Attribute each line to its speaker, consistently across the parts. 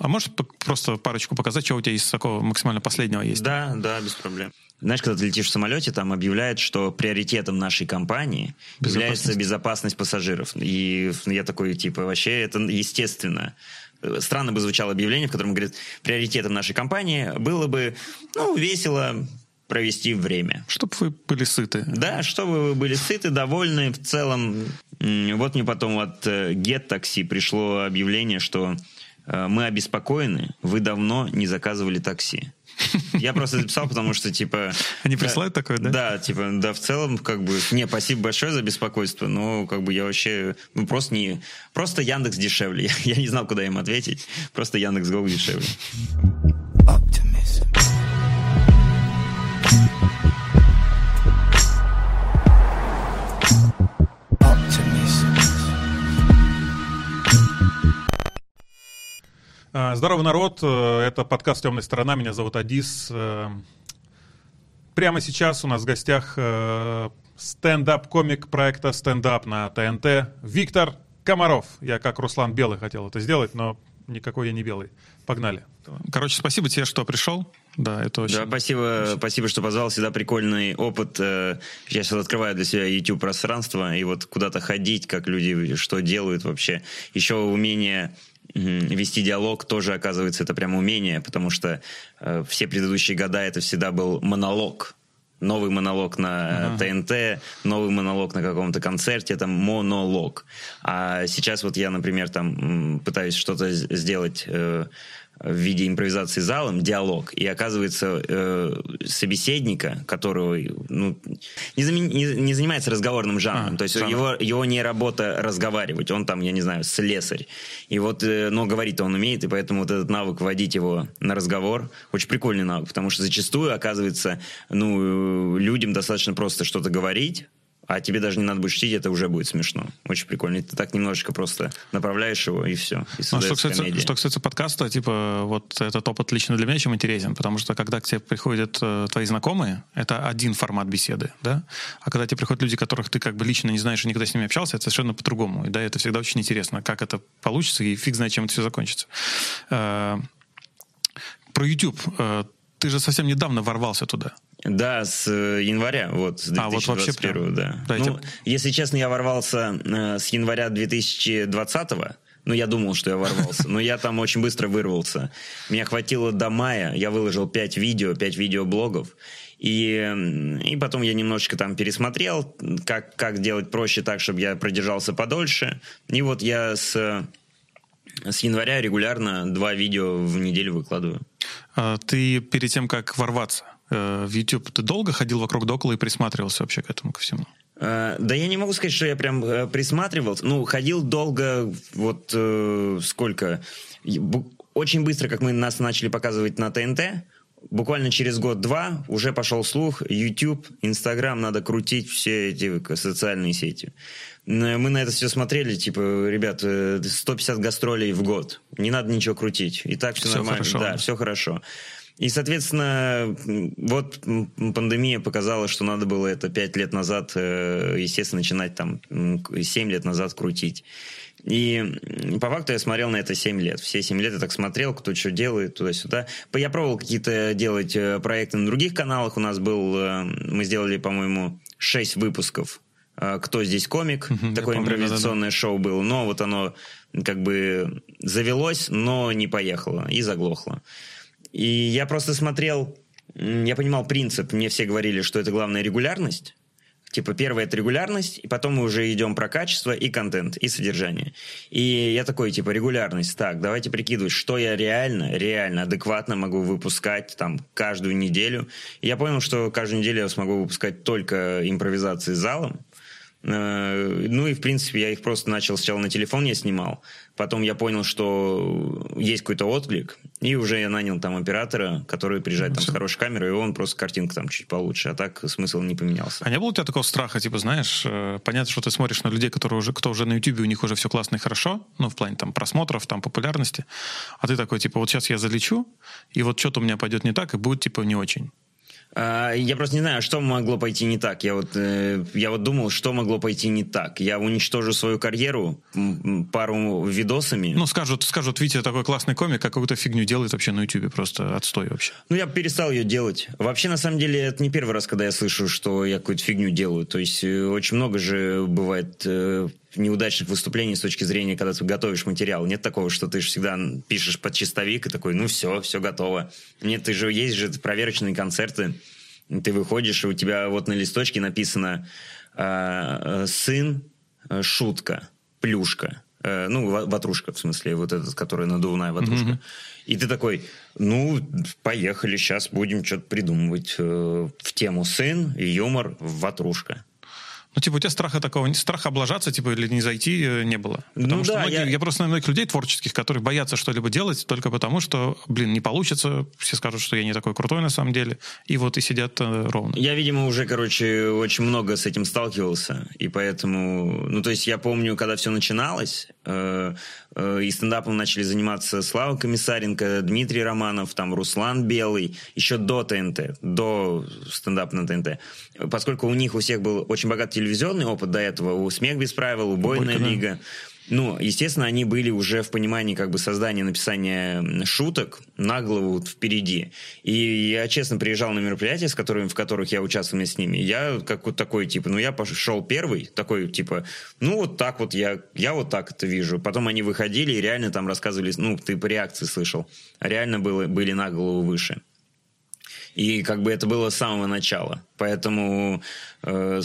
Speaker 1: А можешь просто парочку показать, что у тебя из такого максимально последнего есть?
Speaker 2: Да, да, без проблем. Знаешь, когда ты летишь в самолете, там объявляют, что приоритетом нашей компании является безопасность пассажиров. И я такой, типа, вообще это естественно. Странно бы звучало объявление, в котором говорит, приоритетом нашей компании было бы, ну, весело провести время.
Speaker 1: Чтобы вы были сыты.
Speaker 2: Да, чтобы вы были сыты, довольны. В целом, вот мне потом от э, Get Taxi пришло объявление, что э, мы обеспокоены, вы давно не заказывали такси. Я просто записал, потому что, типа...
Speaker 1: Они присылают да, такое, да?
Speaker 2: Да, типа, да, в целом, как бы... Не, спасибо большое за беспокойство, но, как бы, я вообще... Ну, просто не... Просто Яндекс дешевле. Я, я не знал, куда им ответить. Просто Яндекс Го дешевле.
Speaker 1: А, здорово, народ. Э, это подкаст «Темная сторона». Меня зовут Адис. Э, прямо сейчас у нас в гостях э, стендап-комик проекта «Стендап» на ТНТ Виктор Комаров. Я как Руслан Белый хотел это сделать, но никакой я не белый. Погнали. Короче, спасибо тебе, что пришел. Да, это очень...
Speaker 2: Да, спасибо, спасибо, что позвал. Всегда прикольный опыт. Я сейчас открываю для себя YouTube-пространство, и вот куда-то ходить, как люди что делают вообще. Еще умение вести диалог тоже, оказывается, это прям умение, потому что э, все предыдущие года это всегда был монолог. Новый монолог на ага. ТНТ, новый монолог на каком-то концерте, это монолог. А сейчас вот я, например, там пытаюсь что-то сделать э, в виде импровизации залом диалог, и оказывается э, собеседника, которого ну, не, зам... не, не занимается разговорным жанром, а, то есть жанр. его, его не работа разговаривать, он там, я не знаю, слесарь, и вот, э, но говорить он умеет, и поэтому вот этот навык вводить его на разговор, очень прикольный навык, потому что зачастую оказывается, ну, людям достаточно просто что-то говорить, а тебе даже не надо будет шутить, это уже будет смешно. Очень прикольно. ты так немножечко просто направляешь его, и все. И
Speaker 1: ну, что, кстати, что касается подкаста, типа, вот этот опыт лично для меня чем интересен, потому что когда к тебе приходят э, твои знакомые, это один формат беседы, да? А когда тебе приходят люди, которых ты как бы лично не знаешь и никогда с ними общался, это совершенно по-другому. И да, это всегда очень интересно, как это получится, и фиг знает, чем это все закончится. Э, про YouTube. Э, ты же совсем недавно ворвался туда.
Speaker 2: Да, с э, января, вот, с 2021, а, вот вообще прям, да.
Speaker 1: Дайте.
Speaker 2: Ну, если честно, я ворвался э, с января 2020 -го. Ну, я думал, что я ворвался, но я там очень быстро вырвался. Меня хватило до мая, я выложил 5 видео, 5 видеоблогов, и, и потом я немножечко там пересмотрел, как, как делать проще так, чтобы я продержался подольше. И вот я с, с января регулярно два видео в неделю выкладываю.
Speaker 1: А ты перед тем, как ворваться, Э, в YouTube, ты долго ходил вокруг да около и присматривался вообще к этому ко всему?
Speaker 2: Э, да я не могу сказать, что я прям э, присматривался. Ну, ходил долго, вот э, сколько. Очень быстро, как мы нас начали показывать на ТНТ, буквально через год-два уже пошел слух, YouTube, Instagram, надо крутить все эти социальные сети. Мы на это все смотрели, типа, ребят, 150 гастролей в год, не надо ничего крутить, и так все, все нормально, хорошо. да, все хорошо. И, соответственно, вот пандемия показала, что надо было это пять лет назад, э, естественно, начинать там семь лет назад крутить. И по факту я смотрел на это 7 лет. Все 7 лет я так смотрел, кто что делает, туда-сюда. Я пробовал какие-то делать э, проекты на других каналах. У нас был, э, мы сделали, по-моему, 6 выпусков «Кто здесь комик?». Угу, Такое помню, импровизационное да, да. шоу было. Но вот оно как бы завелось, но не поехало и заглохло. И я просто смотрел, я понимал принцип, мне все говорили, что это главная регулярность. Типа, первое это регулярность, и потом мы уже идем про качество и контент, и содержание. И я такой, типа, регулярность. Так, давайте прикидывать, что я реально, реально, адекватно могу выпускать там каждую неделю. И я понял, что каждую неделю я смогу выпускать только импровизации с залом. Э, ну и, в принципе, я их просто начал сначала на телефон я снимал, потом я понял, что есть какой-то отклик, и уже я нанял там оператора, который приезжает там с хорошей камерой, и он просто картинка там чуть получше, а так смысл не поменялся.
Speaker 1: А не было у тебя такого страха, типа, знаешь, э, понятно, что ты смотришь на людей, которые уже, кто уже на YouTube, у них уже все классно и хорошо, ну, в плане там просмотров, там популярности, а ты такой, типа, вот сейчас я залечу, и вот что-то у меня пойдет не так, и будет, типа, не очень.
Speaker 2: А, я просто не знаю, что могло пойти не так. Я вот, э, я вот думал, что могло пойти не так. Я уничтожу свою карьеру пару видосами.
Speaker 1: Ну, скажут, скажут, Витя такой классный комик, а какую-то фигню делает вообще на Ютубе. Просто отстой вообще.
Speaker 2: Ну, я перестал ее делать. Вообще, на самом деле, это не первый раз, когда я слышу, что я какую-то фигню делаю. То есть, э, очень много же бывает э, неудачных выступлений с точки зрения, когда ты готовишь материал. Нет такого, что ты же всегда пишешь под чистовик и такой, ну все, все готово. Нет, ты же есть же проверочные концерты. Ты выходишь, и у тебя вот на листочке написано э, «сын, э, шутка, плюшка». Э, ну, ватрушка, в смысле, вот этот, который надувная ватрушка. Mm-hmm. И ты такой, ну, поехали, сейчас будем что-то придумывать в тему сын, юмор, ватрушка.
Speaker 1: Ну, типа, у тебя страха такого, страха облажаться, типа, или не зайти э, не было. Потому ну, что да, многие, я... я просто знаю многих людей творческих, которые боятся что-либо делать только потому, что, блин, не получится, все скажут, что я не такой крутой на самом деле, и вот и сидят э, ровно.
Speaker 2: Я, видимо, уже, короче, очень много с этим сталкивался, и поэтому, ну, то есть я помню, когда все начиналось, э, э, и стендапом начали заниматься Слава Комиссаренко, Дмитрий Романов, там, Руслан Белый, еще до ТНТ, до стендапа на ТНТ. Поскольку у них у всех был очень богатый телевизионный опыт до этого, у «Смех без правил», у «Бойная Бойко, лига». Да. Ну, естественно, они были уже в понимании как бы создания, написания шуток на голову впереди. И я, честно, приезжал на мероприятия, с которыми, в которых я участвовал с ними. Я как вот такой, типа, ну, я пошел первый, такой, типа, ну, вот так вот я, я вот так это вижу. Потом они выходили и реально там рассказывали, ну, ты по реакции слышал, реально было, были на голову выше. И как бы это было с самого начала. Поэтому э,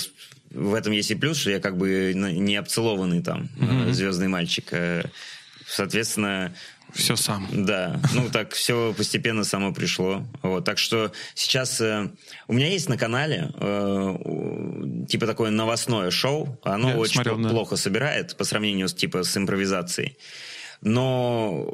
Speaker 2: в этом есть и плюс, что я как бы не обцелованный там mm-hmm. звездный мальчик. Э, соответственно,
Speaker 1: все сам.
Speaker 2: Да, ну так все постепенно само пришло. Вот, так что сейчас э, у меня есть на канале э, типа такое новостное шоу. Оно Я очень смотрел, плохо да. собирает по сравнению с типа с импровизацией. Но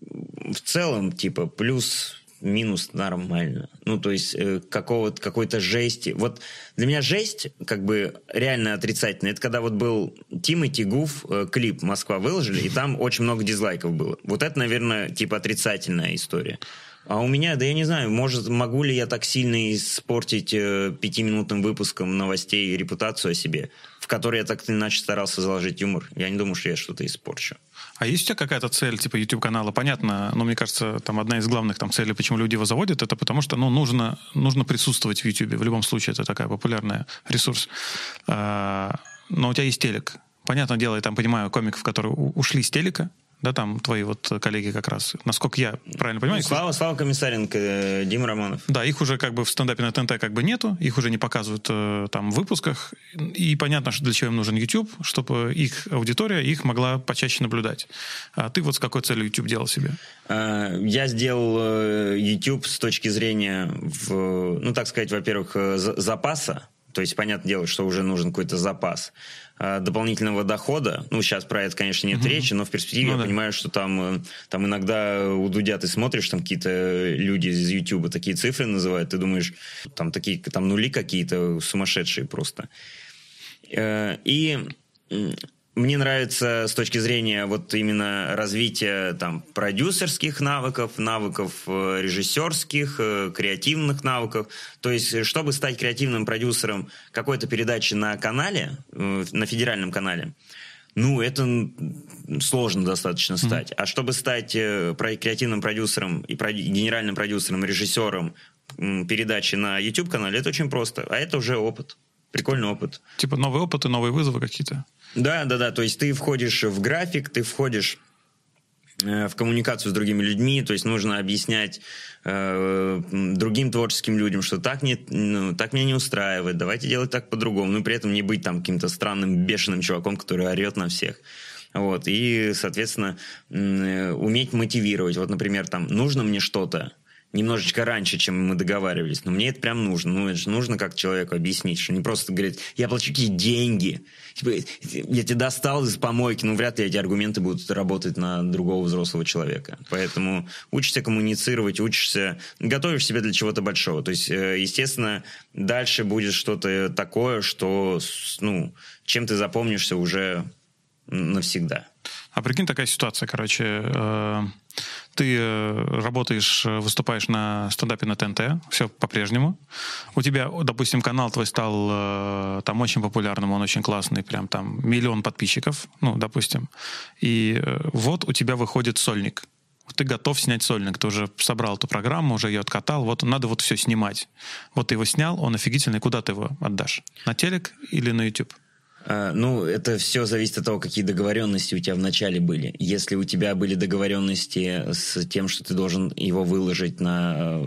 Speaker 2: в целом типа плюс минус нормально. Ну, то есть э, какого-то, какой-то жести. Вот для меня жесть, как бы реально отрицательная, это когда вот был Тимати Гуф э, клип «Москва» выложили, и там очень много дизлайков было. Вот это, наверное, типа отрицательная история. А у меня, да я не знаю, может, могу ли я так сильно испортить э, пятиминутным выпуском новостей репутацию о себе, в которой я так иначе старался заложить юмор. Я не думаю, что я что-то испорчу.
Speaker 1: А есть у тебя какая-то цель, типа YouTube-канала? Понятно, но мне кажется, там одна из главных там, целей, почему люди его заводят, это потому что ну, нужно, нужно присутствовать в YouTube. В любом случае, это такая популярная ресурс. А, но у тебя есть телек. Понятное дело, я там понимаю комиков, которые ушли с телека, да, там твои вот коллеги как раз, насколько я правильно понимаю.
Speaker 2: Ну, Слава, Слава Комиссаренко, э, Дима Романов.
Speaker 1: Да, их уже как бы в стендапе на ТНТ как бы нету, их уже не показывают э, там в выпусках, и понятно, что для чего им нужен YouTube, чтобы их аудитория их могла почаще наблюдать. А ты вот с какой целью YouTube делал себе?
Speaker 2: А, я сделал э, YouTube с точки зрения, в, ну, так сказать, во-первых, запаса, то есть, понятное дело, что уже нужен какой-то запас. А, дополнительного дохода. Ну, сейчас про это, конечно, нет угу. речи, но в перспективе ну, я да. понимаю, что там, э, там иногда у Дудя ты смотришь, там какие-то люди из Ютуба такие цифры называют, ты думаешь, там такие, там нули какие-то сумасшедшие просто. Э, и мне нравится с точки зрения вот именно развития там продюсерских навыков, навыков э, режиссерских, э, креативных навыков. То есть, чтобы стать креативным продюсером какой-то передачи на канале, э, на федеральном канале, ну, это сложно достаточно стать. Mm-hmm. А чтобы стать креативным продюсером и генеральным продюсером, режиссером передачи на YouTube-канале, это очень просто. А это уже опыт. Прикольный опыт.
Speaker 1: Типа новые опыты, новые вызовы какие-то.
Speaker 2: Да, да, да. То есть ты входишь в график, ты входишь э, в коммуникацию с другими людьми, то есть нужно объяснять э, другим творческим людям, что так, не, ну, так меня не устраивает, давайте делать так по-другому, но при этом не быть там каким-то странным, бешеным чуваком, который орет на всех. Вот, и, соответственно, э, уметь мотивировать. Вот, например, там, нужно мне что-то, немножечко раньше, чем мы договаривались. Но мне это прям нужно. Ну, это же нужно как человеку объяснить, что не просто говорить, я плачу какие деньги, типа, я тебя достал из помойки, ну, вряд ли эти аргументы будут работать на другого взрослого человека. Поэтому учишься коммуницировать, учишься, готовишь себя для чего-то большого. То есть, э, естественно, дальше будет что-то такое, что, ну, чем ты запомнишься уже навсегда.
Speaker 1: А прикинь, такая ситуация, короче, э ты э, работаешь, э, выступаешь на стендапе на ТНТ, все по-прежнему. У тебя, допустим, канал твой стал э, там очень популярным, он очень классный, прям там миллион подписчиков, ну, допустим. И вот у тебя выходит сольник. Ты готов снять сольник, ты уже собрал эту программу, уже ее откатал, вот надо вот все снимать. Вот ты его снял, он офигительный, куда ты его отдашь? На телек или на YouTube?
Speaker 2: А, ну, это все зависит от того, какие договоренности у тебя вначале были. Если у тебя были договоренности с тем, что ты должен его выложить на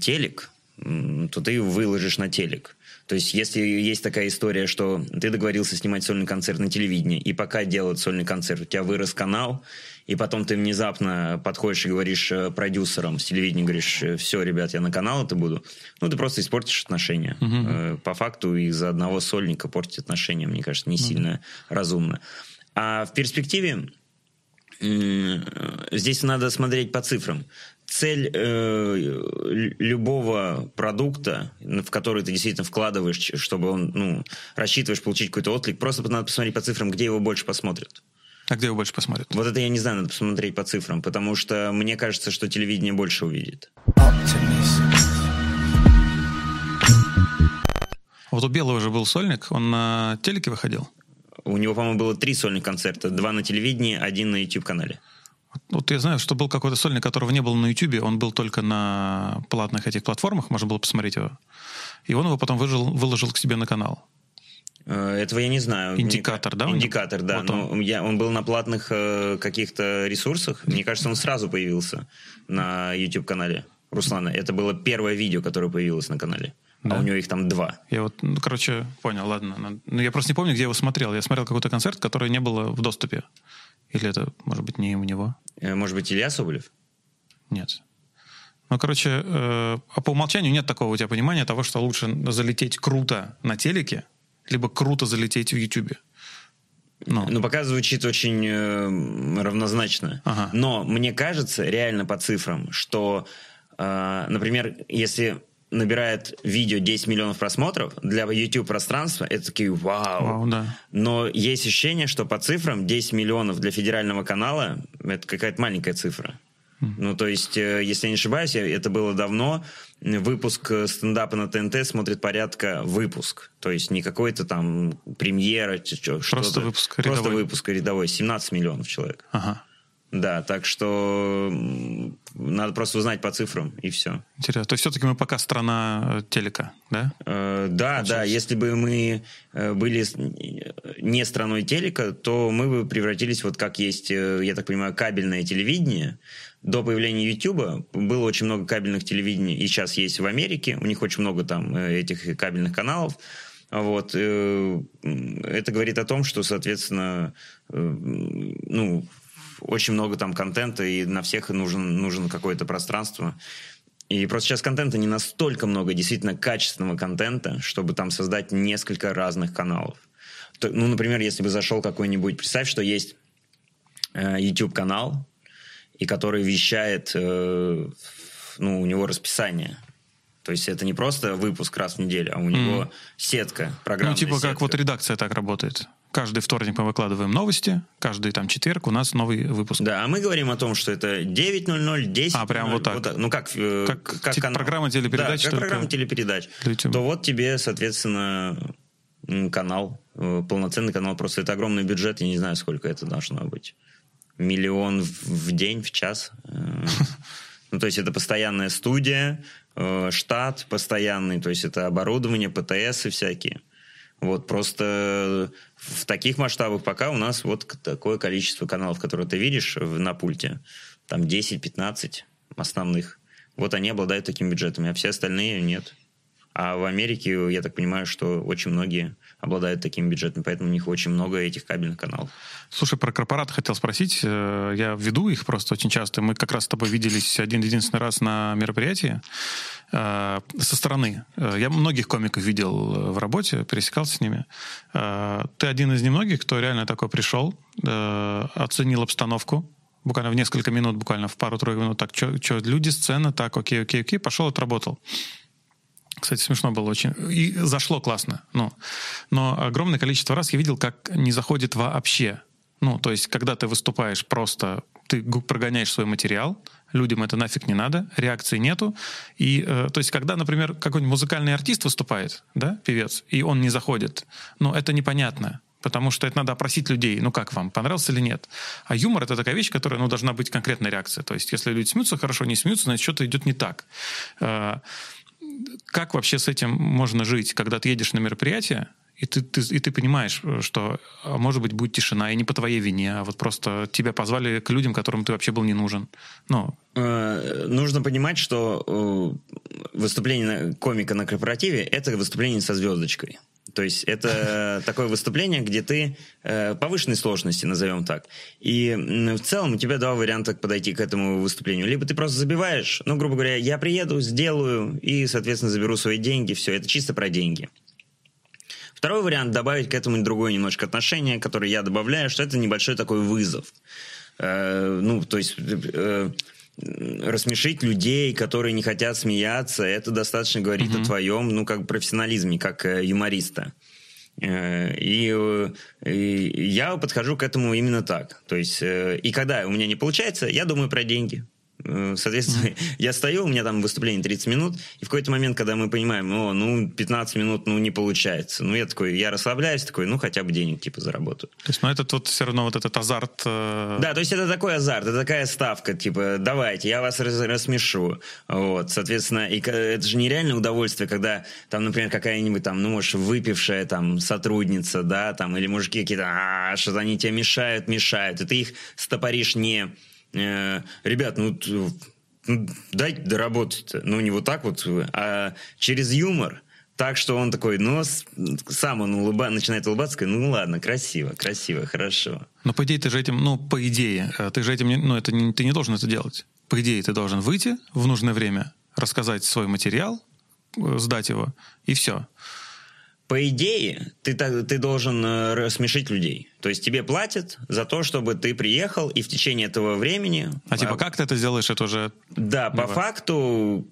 Speaker 2: телек, то ты выложишь на телек. То есть, если есть такая история, что ты договорился снимать сольный концерт на телевидении, и пока делают сольный концерт, у тебя вырос канал, и потом ты внезапно подходишь и говоришь э, продюсерам с телевидения, говоришь, э, все, ребят, я на канал это буду, ну, ты просто испортишь отношения. Угу. По факту из-за одного сольника портить отношения, мне кажется, не угу. сильно разумно. А в перспективе здесь надо смотреть по цифрам. Цель э, любого продукта, в который ты действительно вкладываешь, чтобы он, ну, рассчитываешь получить какой-то отклик, просто надо посмотреть по цифрам, где его больше посмотрят.
Speaker 1: А где его больше посмотрят?
Speaker 2: Вот это я не знаю, надо посмотреть по цифрам, потому что мне кажется, что телевидение больше увидит.
Speaker 1: Вот у Белого уже был сольник, он на телеке выходил?
Speaker 2: У него, по-моему, было три сольных концерта. Два на телевидении, один на YouTube-канале.
Speaker 1: Вот я знаю, что был какой-то сольник, которого не было на YouTube, он был только на платных этих платформах, можно было посмотреть его. И он его потом выложил, выложил к себе на канал.
Speaker 2: Э, этого я не знаю.
Speaker 1: Индикатор,
Speaker 2: Мне,
Speaker 1: да?
Speaker 2: Индикатор, да. Вот он. Но я, он был на платных э, каких-то ресурсах. Мне кажется, он сразу появился на YouTube-канале Руслана. Это было первое видео, которое появилось на канале. А да. А у него их там два.
Speaker 1: Я вот, ну, короче, понял, ладно. Ну, я просто не помню, где я его смотрел. Я смотрел какой-то концерт, который не было в доступе. Или это, может быть, не у него?
Speaker 2: Э, может быть, Илья Соболев?
Speaker 1: Нет. Ну, короче, э, а по умолчанию нет такого у тебя понимания того, что лучше залететь круто на телеке, либо круто залететь в Ютубе.
Speaker 2: Ну. ну, пока звучит очень э, равнозначно. Ага. Но мне кажется, реально по цифрам, что, э, например, если набирает видео 10 миллионов просмотров, для YouTube пространства это такие вау. вау да. Но есть ощущение, что по цифрам 10 миллионов для федерального канала это какая-то маленькая цифра. Ну, то есть, э, если я не ошибаюсь, это было давно. Выпуск э, стендапа на ТНТ смотрит порядка выпуск. То есть, не какой-то там премьера, что-то.
Speaker 1: Просто выпуск
Speaker 2: рядовой. Просто выпуск рядовой. 17 миллионов человек.
Speaker 1: Ага.
Speaker 2: Да, так что надо просто узнать по цифрам, и все.
Speaker 1: Интересно. То есть все-таки мы пока страна э, телека, да?
Speaker 2: Э, да, Получается. да. Если бы мы были не страной телека, то мы бы превратились вот как есть, я так понимаю, кабельное телевидение, до появления YouTube было очень много кабельных телевидений, и сейчас есть в Америке, у них очень много там э, этих кабельных каналов. Вот. Э, это говорит о том, что, соответственно, э, ну, очень много там контента, и на всех нужен, нужен какое-то пространство. И просто сейчас контента не настолько много, действительно качественного контента, чтобы там создать несколько разных каналов. Ну, например, если бы зашел какой-нибудь... Представь, что есть YouTube-канал, и который вещает, э, ну, у него расписание. То есть это не просто выпуск раз в неделю, а у него mm. сетка, программная
Speaker 1: Ну, типа
Speaker 2: сетка.
Speaker 1: как вот редакция так работает. Каждый вторник мы выкладываем новости, каждый там четверг у нас новый выпуск.
Speaker 2: Да, а мы говорим о том, что это 9.00, 10
Speaker 1: А, прям вот так. Вот так.
Speaker 2: Ну, как,
Speaker 1: э, как, как канал. программа телепередач.
Speaker 2: Да, как программа телепередач. То вот тебе, соответственно, канал, э, полноценный канал. Просто это огромный бюджет, я не знаю, сколько это должно быть миллион в день, в час. Э, ну, то есть это постоянная студия, э, штат постоянный, то есть это оборудование, ПТС и всякие. Вот просто в таких масштабах пока у нас вот такое количество каналов, которые ты видишь на пульте. Там 10-15 основных. Вот они обладают таким бюджетом, а все остальные нет. А в Америке, я так понимаю, что очень многие обладают таким бюджетом, поэтому у них очень много этих кабельных каналов.
Speaker 1: Слушай, про корпорат хотел спросить. Э, я веду их просто очень часто. Мы как раз с тобой виделись один-единственный раз на мероприятии э, со стороны. Э, я многих комиков видел в работе, пересекался с ними. Ты один из немногих, кто реально такой пришел, оценил обстановку, буквально в несколько минут, буквально в пару-тройку минут, так, что люди, сцена, так, окей, окей, окей, пошел, отработал. Кстати, смешно было очень. И зашло классно. Ну, но огромное количество раз я видел, как не заходит вообще. Ну, то есть, когда ты выступаешь просто ты прогоняешь свой материал, людям это нафиг не надо, реакции нету. И, э, то есть, когда, например, какой-нибудь музыкальный артист выступает, да, певец, и он не заходит, ну, это непонятно потому что это надо опросить людей, ну как вам, понравился или нет. А юмор — это такая вещь, которая, ну, должна быть конкретная реакция. То есть если люди смеются хорошо, не смеются, значит, что-то идет не так. Э, как вообще с этим можно жить, когда ты едешь на мероприятие, и ты, ты, и ты понимаешь, что, а, может быть, будет тишина, и не по твоей вине, а вот просто тебя позвали к людям, которым ты вообще был не нужен. Ну.
Speaker 2: Э, нужно понимать, что э, выступление комика на корпоративе — это выступление со звездочкой. То есть это такое выступление, где ты э, повышенной сложности, назовем так. И в целом у тебя два варианта подойти к этому выступлению. Либо ты просто забиваешь, ну, грубо говоря, я приеду, сделаю и, соответственно, заберу свои деньги, все, это чисто про деньги. Второй вариант – добавить к этому другое немножко отношение, которое я добавляю, что это небольшой такой вызов. Э, ну, то есть э, рассмешить людей, которые не хотят смеяться, это достаточно говорит mm-hmm. о твоем, ну, как профессионализме, как э, юмориста. Э, и, э, и я подхожу к этому именно так. То есть, и когда у меня не получается, я думаю про деньги. Э, соответственно, mm-hmm. я стою, у меня там выступление 30 минут, и в какой-то момент, когда мы понимаем, о, ну, 15 минут, ну, не получается. Ну, я такой, я расслабляюсь, такой, ну, хотя бы денег, типа, заработаю.
Speaker 1: То есть, ну, это вот все равно вот этот азарт... Э...
Speaker 2: Да, то есть, это такой азарт, это такая ставка, типа, давайте, я вас раз рассмешу. Вот, соответственно, и это же нереальное удовольствие, когда там, например, какая-нибудь там, ну, может, выпившая там сотрудница, да, там, или мужики какие-то, а, что-то они тебе мешают, мешают, и ты их стопоришь не э, ребят, ну, ну дайте доработать ну не вот так вот, а через юмор, так что он такой, ну, сам он улыба, начинает улыбаться, такой, ну ладно, красиво, красиво, хорошо.
Speaker 1: Но по идее ты же этим, ну, по идее, э, ты же этим, ну, это ты не должен это делать. По идее ты должен выйти в нужное время, рассказать свой материал, э, сдать его, и все
Speaker 2: по идее, ты, ты должен э, рассмешить людей. То есть тебе платят за то, чтобы ты приехал, и в течение этого времени...
Speaker 1: А типа как ты это сделаешь, это уже...
Speaker 2: Да, по факту...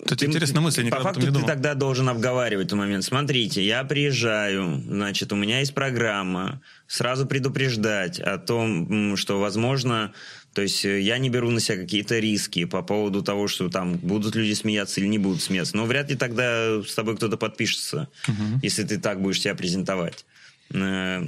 Speaker 1: Это ты, интересная мысль,
Speaker 2: По факту ты тогда должен обговаривать этот момент. Смотрите, я приезжаю, значит, у меня есть программа, сразу предупреждать о том, что, возможно, то есть э, я не беру на себя какие-то риски по поводу того, что там будут люди смеяться или не будут смеяться. Но вряд ли тогда с тобой кто-то подпишется, угу. если ты так будешь себя презентовать. Э,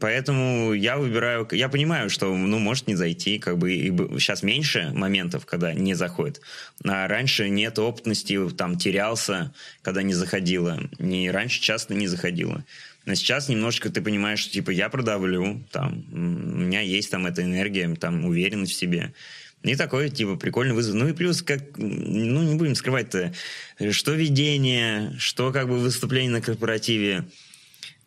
Speaker 2: поэтому я выбираю, я понимаю, что, ну, может не зайти, как бы, и сейчас меньше моментов, когда не заходит. А раньше нет опытности, там, терялся, когда не заходило. Не, раньше часто не заходило. Но сейчас немножечко ты понимаешь, что типа я продавлю, там, у меня есть там эта энергия, там, уверенность в себе. И такой, типа, прикольный вызов. Ну и плюс, как, ну, не будем скрывать-то, что ведение, что как бы выступление на корпоративе.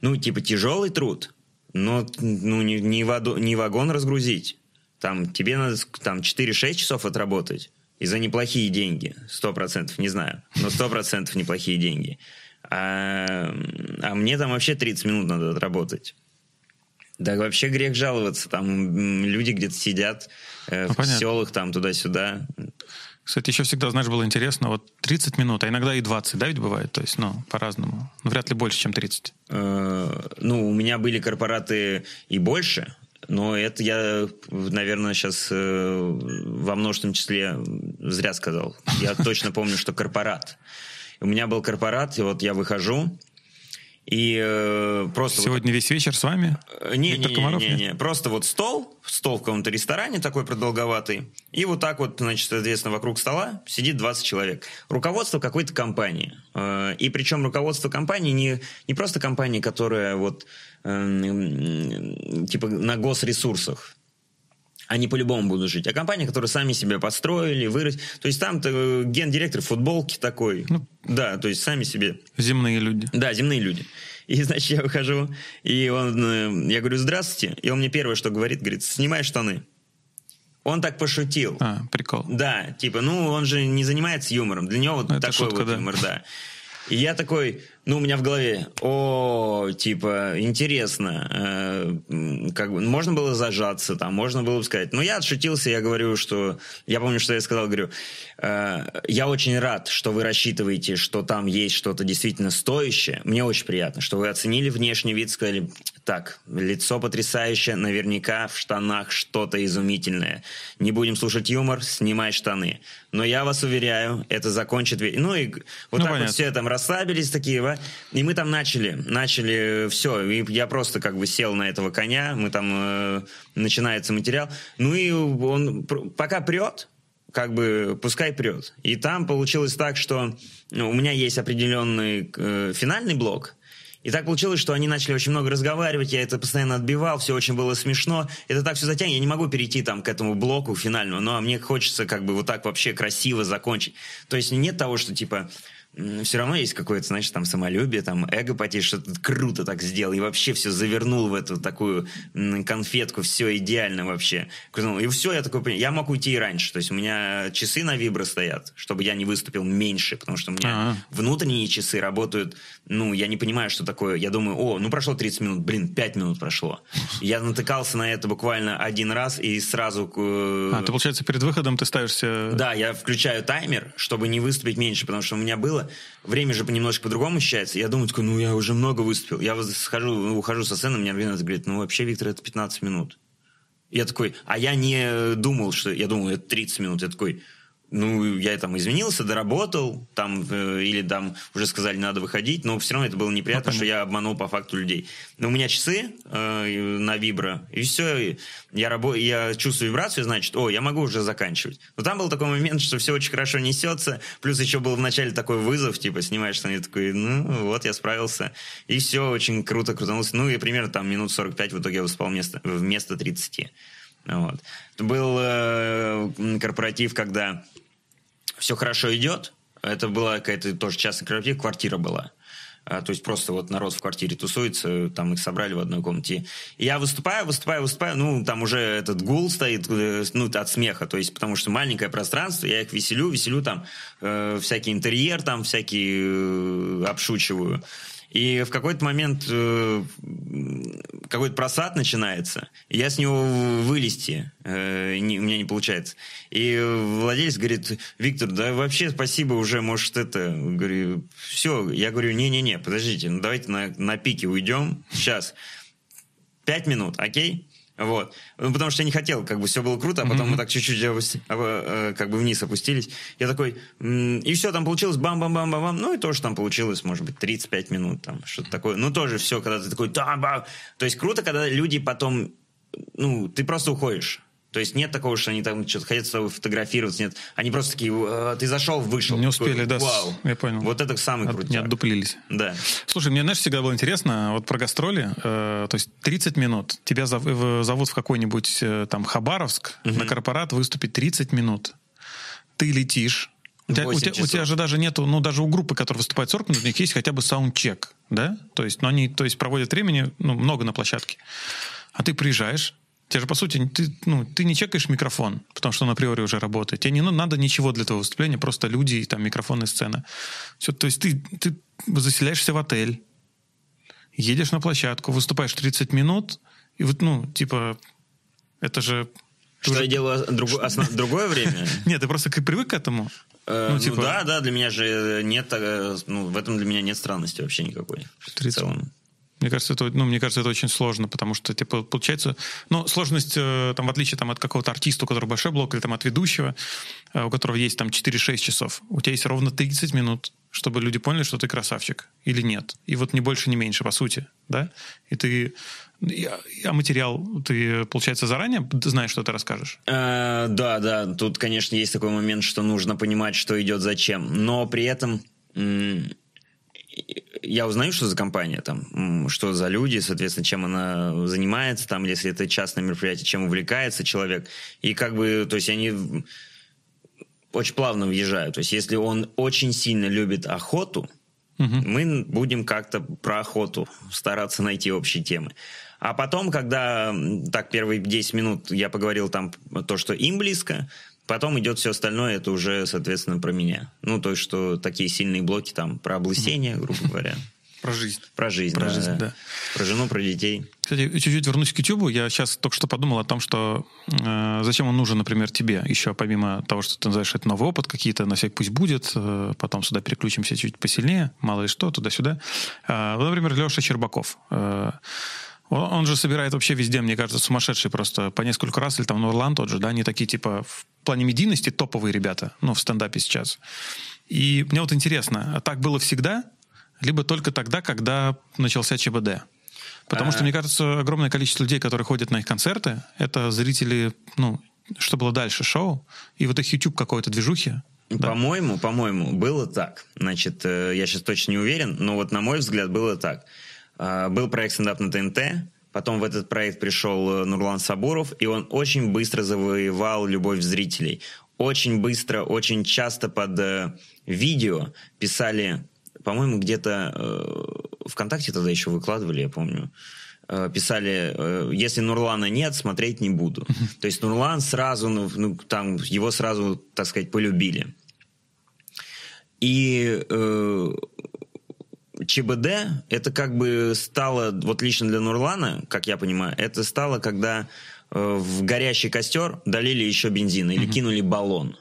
Speaker 2: Ну, типа, тяжелый труд, но ну, не, не, ваду, не вагон разгрузить. Там тебе надо там 4-6 часов отработать. И за неплохие деньги. Сто процентов, не знаю. Но сто процентов неплохие деньги. А, а мне там вообще 30 минут надо отработать. Да вообще грех жаловаться. Там люди где-то сидят э, ну, в понятно. селах, там туда-сюда.
Speaker 1: Кстати, еще всегда, знаешь, было интересно, вот 30 минут, а иногда и 20, да, ведь бывает? То есть, ну, по-разному. Ну, вряд ли больше, чем 30.
Speaker 2: Э, ну, у меня были корпораты и больше, но это я, наверное, сейчас э, во множественном числе зря сказал. Я точно помню, что корпорат. У меня был корпорат, и вот я выхожу, и э, просто...
Speaker 1: Сегодня вот, весь вечер с вами?
Speaker 2: Не, не, не, не, не, просто вот стол, стол в каком-то ресторане такой продолговатый, и вот так вот, значит, соответственно, вокруг стола сидит 20 человек. Руководство какой-то компании. Э, и причем руководство компании не, не просто компания, которая вот э, типа на госресурсах, они по-любому будут жить. А компания, которые сами себя построили, вырос. То есть там э, гендиректор футболки такой. Ну, да, то есть сами себе.
Speaker 1: Земные люди.
Speaker 2: Да, земные люди. И, значит, я выхожу, и он, э, я говорю, здравствуйте. И он мне первое, что говорит, говорит, снимай штаны. Он так пошутил.
Speaker 1: А, прикол.
Speaker 2: Да, типа, ну, он же не занимается юмором. Для него вот ну, такой шутка, вот да. юмор, да. И я такой, ну, у меня в голове, о, типа, интересно, э, как бы, можно было зажаться там, можно было бы сказать. Но я отшутился, я говорю, что, я помню, что я сказал, говорю, э, я очень рад, что вы рассчитываете, что там есть что-то действительно стоящее. Мне очень приятно, что вы оценили внешний вид, сказали, Так, лицо потрясающее, наверняка в штанах что-то изумительное. Не будем слушать юмор, снимай штаны. Но я вас уверяю, это закончит... Ну и вот ну, так понятно. вот все там расслабились такие, ва? и мы там начали, начали все. И я просто как бы сел на этого коня, мы там... Э, начинается материал. Ну и он пока прет, как бы пускай прет. И там получилось так, что ну, у меня есть определенный э, финальный блок, и так получилось, что они начали очень много разговаривать, я это постоянно отбивал, все очень было смешно. Это так все затянет, я не могу перейти там к этому блоку финальному, но мне хочется как бы вот так вообще красиво закончить. То есть нет того, что типа все равно есть какое-то, знаешь, там самолюбие, там эго потеешь, что ты круто так сделал, и вообще все завернул в эту такую конфетку, все идеально вообще. И все, я такой, я мог уйти и раньше, то есть у меня часы на вибро стоят, чтобы я не выступил меньше, потому что у меня А-а. внутренние часы работают, ну, я не понимаю, что такое, я думаю, о, ну прошло 30 минут, блин, 5 минут прошло. Я натыкался на это буквально один раз и сразу...
Speaker 1: Э, а, ты, получается, перед выходом ты ставишься...
Speaker 2: Да, я включаю таймер, чтобы не выступить меньше, потому что у меня было было, время же немножко по-другому ощущается. Я думаю, такой, ну я уже много выступил. Я схожу, ну, ухожу со сцены, мне организатор говорит, ну вообще, Виктор, это 15 минут. Я такой, а я не думал, что... Я думал, это 30 минут. Я такой, ну, я там извинился, доработал, там, э, или там уже сказали, надо выходить, но все равно это было неприятно, ну, что я обманул по факту людей. Но у меня часы э, на вибро, и все, я, рабо- я чувствую вибрацию, значит, о, я могу уже заканчивать. Но там был такой момент, что все очень хорошо несется, плюс еще был вначале такой вызов, типа, снимаешь штаны, такой, ну, вот, я справился, и все очень круто крутанулось. Ну, и примерно там минут 45 в итоге я выступал вместо, вместо 30. Вот. Это был э, корпоратив, когда все хорошо идет. Это была какая-то тоже частная корпоратив, квартира была. А, то есть просто вот народ в квартире тусуется, там их собрали в одной комнате. И я выступаю, выступаю, выступаю, ну, там уже этот гул стоит, э, ну, от смеха, то есть потому что маленькое пространство, я их веселю, веселю там э, всякий интерьер, там всякий э, обшучиваю. И в какой-то момент э, какой-то просад начинается, и я с него вылезти, э, не, у меня не получается. И владелец говорит, Виктор, да вообще спасибо уже, может это, говорю, все, я говорю, не-не-не, подождите, ну давайте на, на пике уйдем, сейчас, пять минут, окей? Вот. Ну, потому что я не хотел, как бы все было круто, а потом mm-hmm. мы так чуть-чуть э, как бы вниз опустились. Я такой, и все, там получилось бам-бам-бам-бам, ну и тоже там получилось, может быть, 35 минут, там что-то такое. Ну тоже все, когда ты такой, да-бам. То есть круто, когда люди потом, ну, ты просто уходишь. То есть нет такого, что они там что-то хотят с тобой фотографироваться, нет. Они просто такие, «Э, ты зашел, вышел.
Speaker 1: Не успели,
Speaker 2: такой,
Speaker 1: да,
Speaker 2: Вау.
Speaker 1: я понял.
Speaker 2: Вот это самый От,
Speaker 1: Не отдуплились.
Speaker 2: Да.
Speaker 1: Слушай, мне, знаешь, всегда было интересно, вот про гастроли, э, то есть 30 минут, тебя зов, зовут в какой-нибудь э, там Хабаровск, угу. на корпорат выступить 30 минут. Ты летишь, у тебя, у, тебя, у тебя же даже нету, ну, даже у группы, которая выступает 40 минут, у них есть хотя бы саундчек, да? То есть, но они, то есть, проводят времени, ну, много на площадке. А ты приезжаешь, Тебе же, по сути, ты, ну, ты не чекаешь микрофон, потому что он априори уже работает. Тебе не надо ничего для этого выступления, просто люди, и там, микрофон и сцена. Все, то есть ты, ты заселяешься в отель, едешь на площадку, выступаешь 30 минут, и вот, ну, типа, это же...
Speaker 2: Что уже... я делаю друго... основ... другое время?
Speaker 1: Нет, ты просто привык к этому?
Speaker 2: Э, ну, ну, типа... да, да, для меня же нет, э, ну, в этом для меня нет странности вообще никакой.
Speaker 1: 30. В целом. Мне кажется, это, ну, мне кажется, это очень сложно, потому что, типа, получается, ну, сложность, э, там, в отличие там, от какого-то артиста, у которого большой блок, или там от ведущего, э, у которого есть там 4-6 часов, у тебя есть ровно 30 минут, чтобы люди поняли, что ты красавчик или нет. И вот не больше, не меньше, по сути, да? И ты... А материал ты, получается, заранее знаешь, что ты расскажешь?
Speaker 2: Э, да, да. Тут, конечно, есть такой момент, что нужно понимать, что идет зачем. Но при этом я узнаю, что за компания там, что за люди, соответственно, чем она занимается, там, если это частное мероприятие, чем увлекается человек. И как бы, то есть они очень плавно въезжают. То есть если он очень сильно любит охоту, угу. мы будем как-то про охоту стараться найти общие темы. А потом, когда так первые 10 минут я поговорил там то, что им близко, Потом идет все остальное, это уже, соответственно, про меня. Ну, то есть, что такие сильные блоки там про облысение, грубо говоря.
Speaker 1: Про жизнь.
Speaker 2: Про жизнь,
Speaker 1: про
Speaker 2: да,
Speaker 1: жизнь, да.
Speaker 2: Про жену, про детей.
Speaker 1: Кстати, чуть-чуть вернусь к YouTube. Я сейчас только что подумал о том, что э, зачем он нужен, например, тебе. Еще помимо того, что ты называешь это новый опыт какие-то, на всякий пусть будет. Э, потом сюда переключимся чуть посильнее. Мало ли что, туда-сюда. Э, например, Леша Щербаков. Э, Он, же собирает вообще везде, мне кажется, сумасшедший просто по несколько раз, или там Нурлан тот же, да, они такие типа в плане медийности топовые ребята, ну, в стендапе сейчас. И мне вот интересно, а так было всегда, либо только тогда, когда начался ЧБД? Потому а... что, мне кажется, огромное количество людей, которые ходят на их концерты, это зрители, ну, что было дальше, шоу, и вот их YouTube какой-то движухи.
Speaker 2: Да. По-моему, по-моему, было так. Значит, э, я сейчас точно не уверен, но вот на мой взгляд было так. А, был проект стендап на ТНТ, потом в этот проект пришел э, Нурлан Сабуров, и он очень быстро завоевал любовь зрителей. Очень быстро, очень часто под э, видео писали, по-моему, где-то э, ВКонтакте тогда еще выкладывали, я помню э, писали, э, если Нурлана нет, смотреть не буду. То есть Нурлан сразу, ну, ну, там, его сразу, так сказать, полюбили. И э, ЧБД это как бы стало, вот лично для Нурлана, как я понимаю, это стало, когда э, в горящий костер долили еще бензина или mm-hmm. кинули баллон.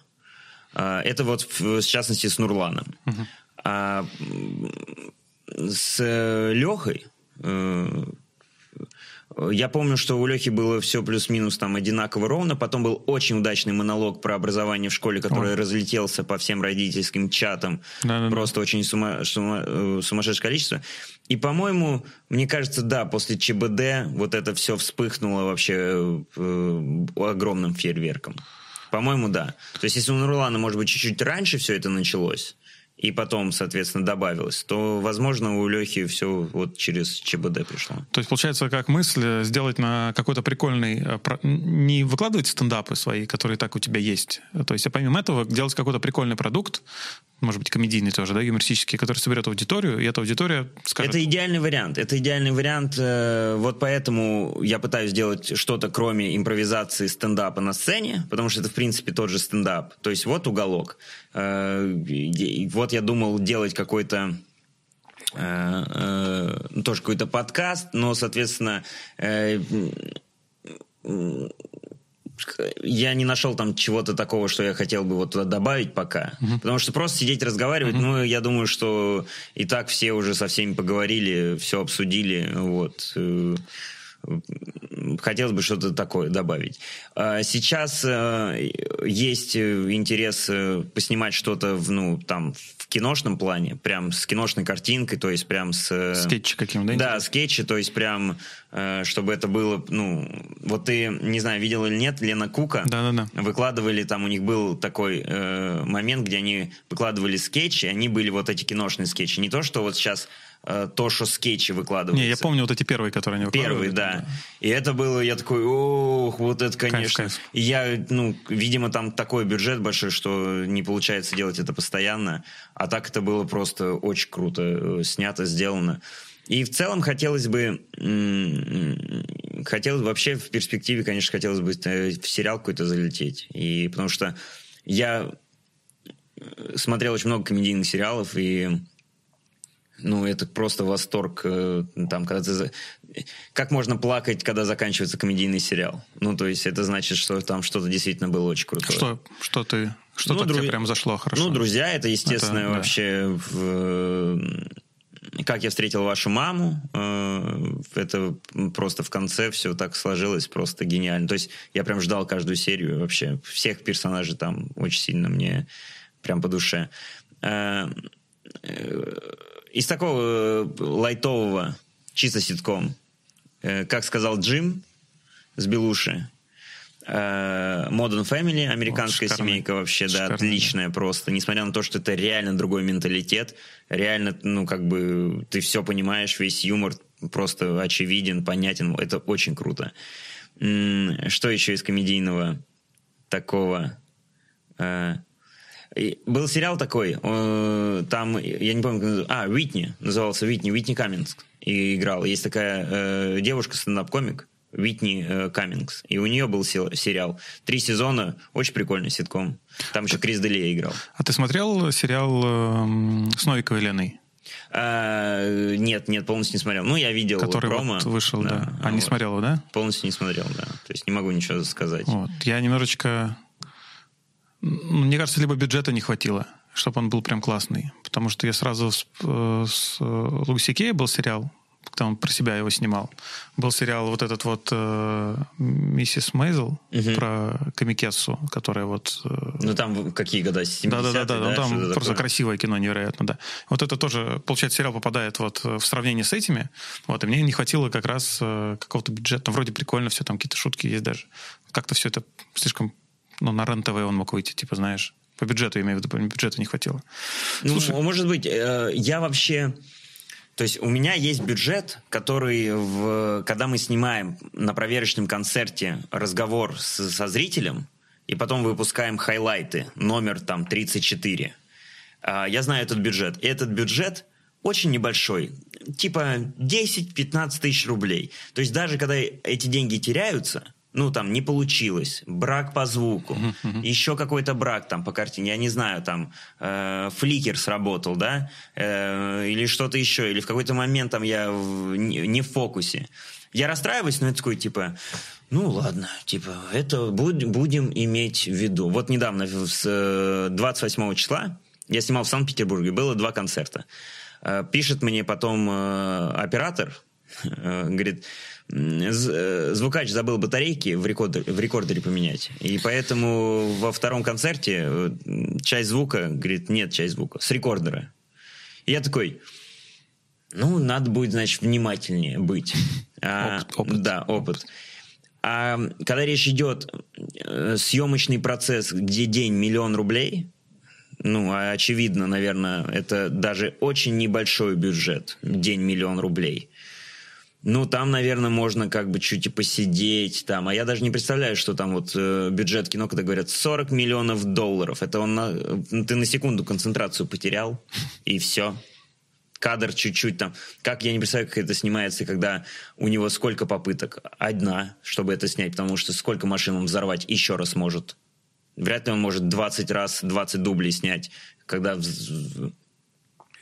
Speaker 2: Э, это вот в, в частности с Нурланом. Mm-hmm. А с Лехой э, я помню, что у Лехи было все плюс-минус там одинаково ровно. Потом был очень удачный монолог про образование в школе, который О. разлетелся по всем родительским чатам. Да, да, Просто да. очень сума, сума, э, сумасшедшее количество. И, по-моему, мне кажется, да, после ЧБД вот это все вспыхнуло вообще э, э, огромным фейерверком. По-моему, да. То есть, если у Нурлана, может быть, чуть-чуть раньше все это началось, и потом, соответственно, добавилось, то, возможно, у Лехи все вот через ЧБД пришло.
Speaker 1: То есть, получается, как мысль сделать на какой-то прикольный... Э, не выкладывать стендапы свои, которые так у тебя есть. То есть, а помимо этого, делать какой-то прикольный продукт, может быть, комедийный тоже, да, юмористический, который соберет аудиторию, и эта аудитория скажет...
Speaker 2: Это идеальный вариант. Это идеальный вариант. Э, вот поэтому я пытаюсь сделать что-то, кроме импровизации стендапа на сцене, потому что это, в принципе, тот же стендап. То есть вот уголок. Э, вот я думал делать какой-то э, тоже какой-то подкаст, но, соответственно, я не нашел там чего-то такого, что я хотел бы вот туда добавить пока. Uh-huh. Потому что просто сидеть разговаривать, uh-huh. ну, я думаю, что и так все уже со всеми поговорили, все обсудили, вот. Э, хотелось бы что-то такое добавить. А сейчас э, есть интерес э, поснимать что-то в, ну, там, в киношном плане, прям с киношной картинкой, то есть прям с...
Speaker 1: Скетчи каким, да?
Speaker 2: Да, скетчи, то есть прям, чтобы это было, ну... Вот ты, не знаю, видел или нет, Лена Кука
Speaker 1: Да-да-да.
Speaker 2: выкладывали, там у них был такой э, момент, где они выкладывали скетчи, они были вот эти киношные скетчи. Не то, что вот сейчас Э, то, что скетчи выкладываются.
Speaker 1: Не, я помню вот эти первые, которые они
Speaker 2: выкладывали. Первые, да. да. И это было, я такой, ох, вот это, конечно. Кайф, кайф. И я, ну, видимо, там такой бюджет большой, что не получается делать это постоянно. А так это было просто очень круто э, снято, сделано. И в целом хотелось бы, хотелось вообще в перспективе, конечно, хотелось бы э, в сериал какой-то залететь. И потому что я смотрел очень много комедийных сериалов, и ну, это просто восторг. Э, там, когда ты... Как можно плакать, когда заканчивается комедийный сериал? Ну, то есть это значит, что там что-то действительно было очень крутое.
Speaker 1: Что, что ты... Что ну, дру... тебе прям зашло хорошо?
Speaker 2: Ну, друзья, это, естественно, это, вообще... Да. В... Как я встретил вашу маму, э, это просто в конце все так сложилось, просто гениально. То есть я прям ждал каждую серию вообще. Всех персонажей там очень сильно мне прям по душе э, из такого э, лайтового, чисто ситком, э, как сказал Джим с Белуши, э, Modern Family, американская О, семейка вообще, да, отличная просто. Несмотря на то, что это реально другой менталитет, реально, ну, как бы, ты все понимаешь, весь юмор просто очевиден, понятен, это очень круто. Что еще из комедийного такого? Был сериал такой, э, там, я не помню, а, Витни, назывался Витни, Витни Каммингс и играл. Есть такая э, девушка, стендап-комик, Витни э, Каммингс. И у нее был сериал. Три сезона, очень прикольный ситком. Там еще Крис Делия играл.
Speaker 1: А ты смотрел сериал э, с Новиковой Леной?
Speaker 2: А, нет, нет, полностью не смотрел. Ну, я видел
Speaker 1: Который промо. Вот вышел, да. да. А, вот. не смотрел да?
Speaker 2: Полностью не смотрел, да. То есть не могу ничего сказать.
Speaker 1: Вот. Я немножечко мне кажется, либо бюджета не хватило, чтобы он был прям классный. Потому что я сразу с, э, с э, Луиси Кея был сериал когда он про себя его снимал. Был сериал вот этот вот э, «Миссис Мейзел» угу. про Камикессу, которая вот...
Speaker 2: Э, ну там какие года? 70
Speaker 1: Да-да-да, да, ну, там просто такое? красивое кино невероятно, да. Вот это тоже, получается, сериал попадает вот в сравнении с этими, вот, и мне не хватило как раз э, какого-то бюджета. Там вроде прикольно все, там какие-то шутки есть даже. Как-то все это слишком... Ну, на РЕН-ТВ он мог выйти, типа, знаешь... По бюджету, я имею в виду, бюджета не хватило.
Speaker 2: Ну, Слушай, может быть, э, я вообще... То есть у меня есть бюджет, который, в, когда мы снимаем на проверочном концерте разговор с, со зрителем, и потом выпускаем хайлайты, номер там 34. Э, я знаю этот бюджет. И этот бюджет очень небольшой, типа 10-15 тысяч рублей. То есть даже когда эти деньги теряются, ну, там, не получилось, брак по звуку, uh-huh, uh-huh. еще какой-то брак там по картине, я не знаю, там, э, фликер сработал, да, э, или что-то еще, или в какой-то момент там я в, не, не в фокусе. Я расстраиваюсь, но это такой, типа, ну, ладно, типа, это буд- будем иметь в виду. Вот недавно, с 28 числа, я снимал в Санкт-Петербурге, было два концерта. Э, пишет мне потом э, оператор, э, говорит, Э, звукач забыл батарейки в, рекордере, в рекордере поменять. И поэтому во втором концерте э, часть звука, говорит, нет часть звука, с рекордера. И я такой, ну, надо будет, значит, внимательнее быть. А, опыт, опыт. Да, опыт. А когда речь идет э, съемочный процесс, где день миллион рублей, ну, очевидно, наверное, это даже очень небольшой бюджет, день миллион рублей. Ну, там, наверное, можно как бы чуть и посидеть там. А я даже не представляю, что там вот э, бюджет кино, когда говорят 40 миллионов долларов. Это он на, ты на секунду концентрацию потерял, и все. Кадр чуть-чуть там. Как я не представляю, как это снимается, когда у него сколько попыток? Одна, чтобы это снять, потому что сколько машин он взорвать еще раз может. Вряд ли он может 20 раз, 20 дублей снять, когда Э,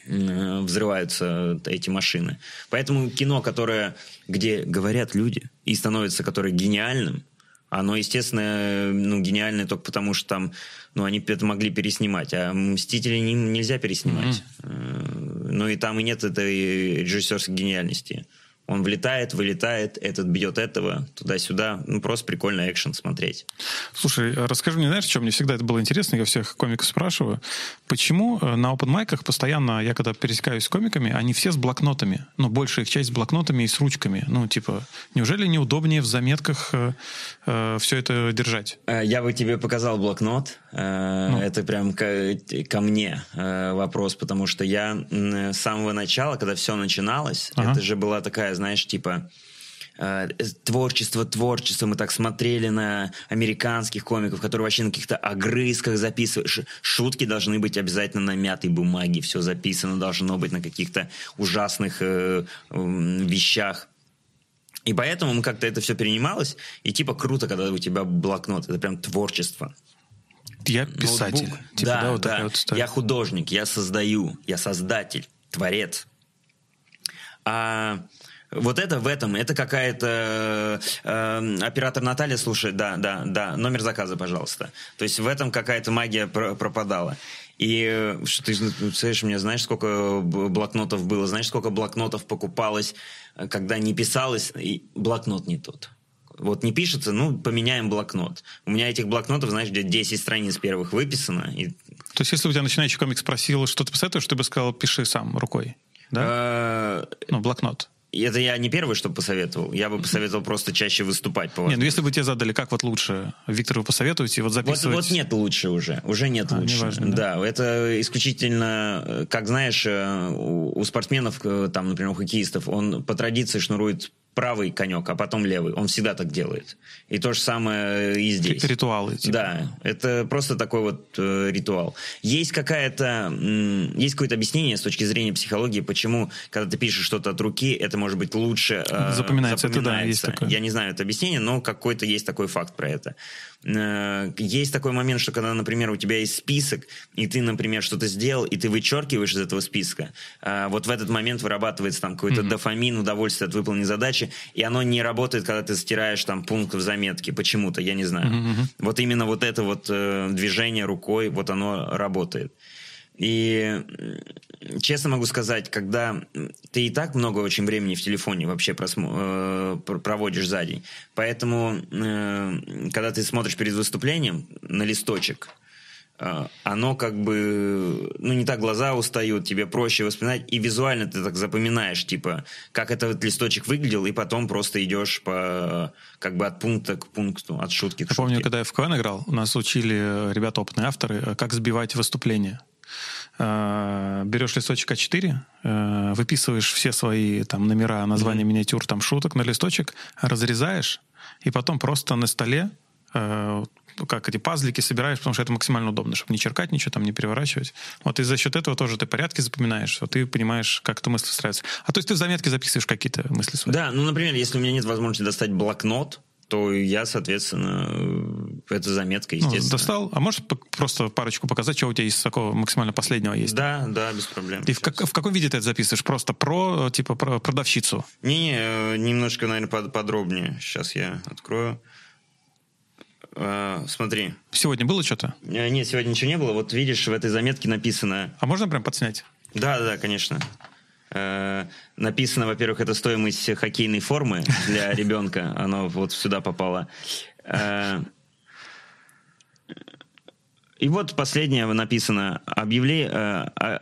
Speaker 2: взрываются эти машины. Поэтому кино, которое, где говорят люди и становится которое гениальным, оно, естественно, ну, гениальное только потому, что там, ну, они это могли переснимать, а «Мстители» не, нельзя переснимать. Mm-hmm. Ну, и там и нет этой режиссерской гениальности. Он влетает, вылетает, этот бьет этого, туда-сюда. Ну, просто прикольно экшен смотреть.
Speaker 1: Слушай, расскажи мне, знаешь, что мне всегда это было интересно, я всех комиков спрашиваю, почему э, на open майках постоянно, я когда пересекаюсь с комиками, они все с блокнотами, ну, большая их часть с блокнотами и с ручками. Ну, типа, неужели неудобнее в заметках э, э, все это держать?
Speaker 2: Э, я бы тебе показал блокнот. Ну. Это прям ко, ко мне вопрос, потому что я с самого начала, когда все начиналось, ага. это же была такая знаешь, типа э, творчество, творчество. Мы так смотрели на американских комиков, которые вообще на каких-то огрызках записывают. Шутки должны быть обязательно на мятой бумаге. Все записано должно быть на каких-то ужасных э, э, вещах. И поэтому мы как-то это все перенималось. И типа круто, когда у тебя блокнот. Это прям творчество.
Speaker 1: Я писатель. Ноутбук.
Speaker 2: Типа, да, да, вот да. Вот я художник, я создаю, я создатель, творец. А вот это в этом, это какая-то... Э, оператор Наталья слушает, да, да, да, номер заказа, пожалуйста. То есть в этом какая-то магия про- пропадала. И э, что ты представляешь, мне знаешь, сколько блокнотов было, знаешь, сколько блокнотов покупалось, э, когда не писалось, и блокнот не тот. Вот не пишется, ну, поменяем блокнот. У меня этих блокнотов, знаешь, где 10 страниц первых выписано. И...
Speaker 1: То есть, если у тебя начинающий комик спросил, что ты посоветуешь, ты бы сказал, пиши сам рукой, да? Э, ну, блокнот.
Speaker 2: Это я не первый, что посоветовал. Я бы посоветовал просто чаще выступать.
Speaker 1: По Нет, ну если бы тебе задали, как вот лучше, Виктор, вы посоветуете, вот записывать...
Speaker 2: Вот, вот нет лучше уже, уже нет а, лучше. Неважно, да? да, это исключительно, э, как знаешь, э, у спортсменов, э, там, например, у хоккеистов, он по традиции шнурует правый конек, а потом левый. Он всегда так делает. И то же самое и здесь.
Speaker 1: Ритуалы. Типа.
Speaker 2: Да, это просто такой вот э, ритуал. Есть какая-то, есть какое-то объяснение с точки зрения психологии, почему, когда ты пишешь что-то от руки, это может быть лучше
Speaker 1: э, запоминается. запоминается. Это да, есть такое.
Speaker 2: Я не знаю это объяснение, но какой-то есть такой факт про это. Э, есть такой момент, что когда, например, у тебя есть список, и ты, например, что-то сделал, и ты вычеркиваешь из этого списка, э, вот в этот момент вырабатывается там какой-то mm-hmm. дофамин, удовольствие от выполненной задачи, и оно не работает, когда ты стираешь там пункт в заметке почему-то, я не знаю. Mm-hmm. Вот именно вот это вот э, движение рукой, вот оно работает. И честно могу сказать, когда ты и так много очень времени в телефоне вообще просмо- э, проводишь за день, поэтому э, когда ты смотришь перед выступлением на листочек, оно как бы, ну, не так глаза устают, тебе проще воспринимать, и визуально ты так запоминаешь, типа, как этот листочек выглядел, и потом просто идешь по, как бы от пункта к пункту, от шутки к
Speaker 1: Я
Speaker 2: шутке.
Speaker 1: помню, когда я в КВН играл, нас учили ребята, опытные авторы, как сбивать выступление. Э, берешь листочек А4, э, выписываешь все свои там номера, названия миниатюр, там шуток на листочек, разрезаешь, и потом просто на столе э, как эти пазлики собираешь, потому что это максимально удобно, чтобы не черкать ничего, там не переворачивать. Вот и за счет этого тоже ты порядки запоминаешь, вот ты понимаешь, как эта мысль строится. А то есть ты в заметке записываешь какие-то мысли свои.
Speaker 2: Да, ну, например, если у меня нет возможности достать блокнот, то я, соответственно, это заметка,
Speaker 1: Ну,
Speaker 2: естественно.
Speaker 1: достал, а можешь просто парочку показать, что у тебя из такого максимально последнего есть?
Speaker 2: Да, да, без проблем.
Speaker 1: И в, как- в каком виде ты это записываешь? Просто про, типа, про продавщицу?
Speaker 2: Не-не, э, немножко, наверное, под- подробнее. Сейчас я открою. Э, Смотри.
Speaker 1: Сегодня было что-то?
Speaker 2: Э, Нет, сегодня ничего не было. Вот видишь, в этой заметке написано...
Speaker 1: А можно прям подснять?
Speaker 2: Да, да, конечно. Э, Написано, во-первых, это стоимость хоккейной формы для ребенка. Оно вот сюда попало. Э, И вот последнее написано. Объявле... э, а-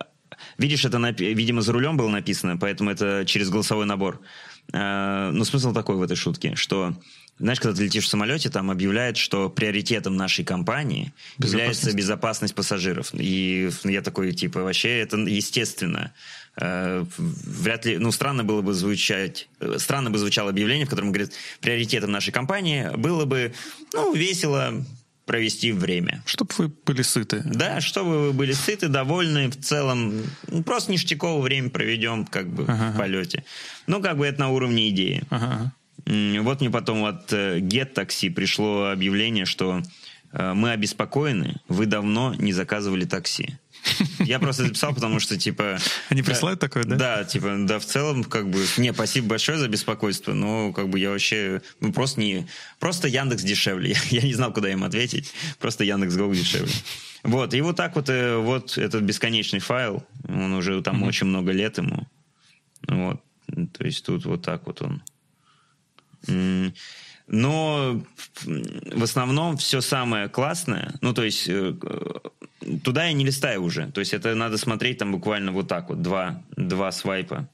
Speaker 2: Видишь, это, видимо, за рулем было написано, поэтому это через голосовой набор. Э, Но смысл такой в этой шутке, что, знаешь, когда ты летишь в самолете, там объявляют, что приоритетом нашей компании является
Speaker 1: Безопасность.
Speaker 2: безопасность пассажиров. И я такой, типа, вообще это естественно. Э, Вряд ли, ну, странно было бы звучать, э, странно бы звучало объявление, в котором говорит, приоритетом нашей компании было бы, ну, весело провести время.
Speaker 1: Чтобы вы были сыты.
Speaker 2: Да, чтобы вы были сыты, довольны, в целом, ну, просто ништяково время проведем, как бы,
Speaker 1: Ага.
Speaker 2: в полете. Ну, как бы это на уровне идеи.
Speaker 1: Ага,
Speaker 2: Вот мне потом от э, Get Taxi пришло объявление, что э, мы обеспокоены, вы давно не заказывали такси. Я просто записал, потому что, типа...
Speaker 1: Они присылают такое, да?
Speaker 2: Да, типа, да, в целом, как бы, не, спасибо большое за беспокойство, но, как бы, я вообще, ну, просто не... Просто Яндекс дешевле. Я, я не знал, куда им ответить. Просто Яндекс Го дешевле. Вот, и вот так вот, э, вот этот бесконечный файл, он уже там очень много лет ему. Вот, то есть тут вот так вот он. Но в основном все самое классное, ну, то есть э, туда я не листаю уже. То есть это надо смотреть там буквально вот так вот, два, два свайпа.